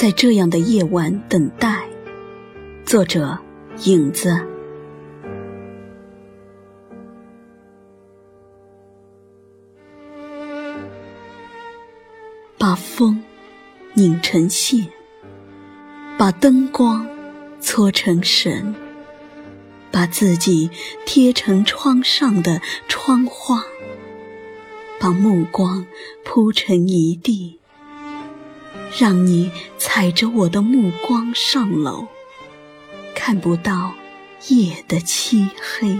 在这样的夜晚等待。作者：影子。把风拧成线，把灯光搓成绳，把自己贴成窗上的窗花，把目光铺成一地。让你踩着我的目光上楼，看不到夜的漆黑。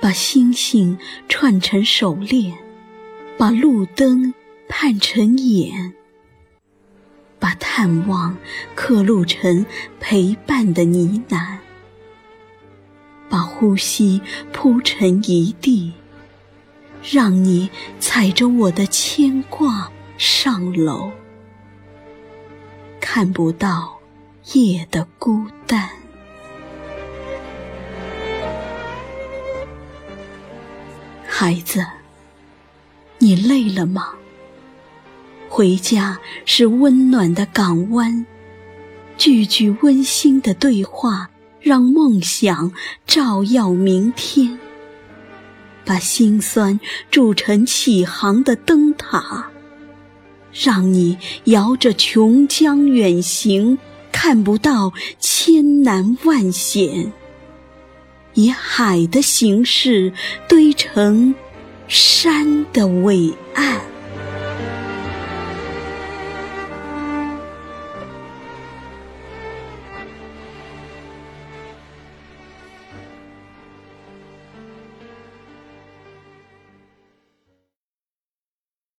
把星星串成手链，把路灯盼成眼，把探望刻录成陪伴的呢喃，把呼吸铺成一地。让你踩着我的牵挂上楼，看不到夜的孤单。孩子，你累了吗？回家是温暖的港湾，句句温馨的对话，让梦想照耀明天。把辛酸铸成启航的灯塔，让你摇着琼浆远行，看不到千难万险，以海的形式堆成山的伟岸。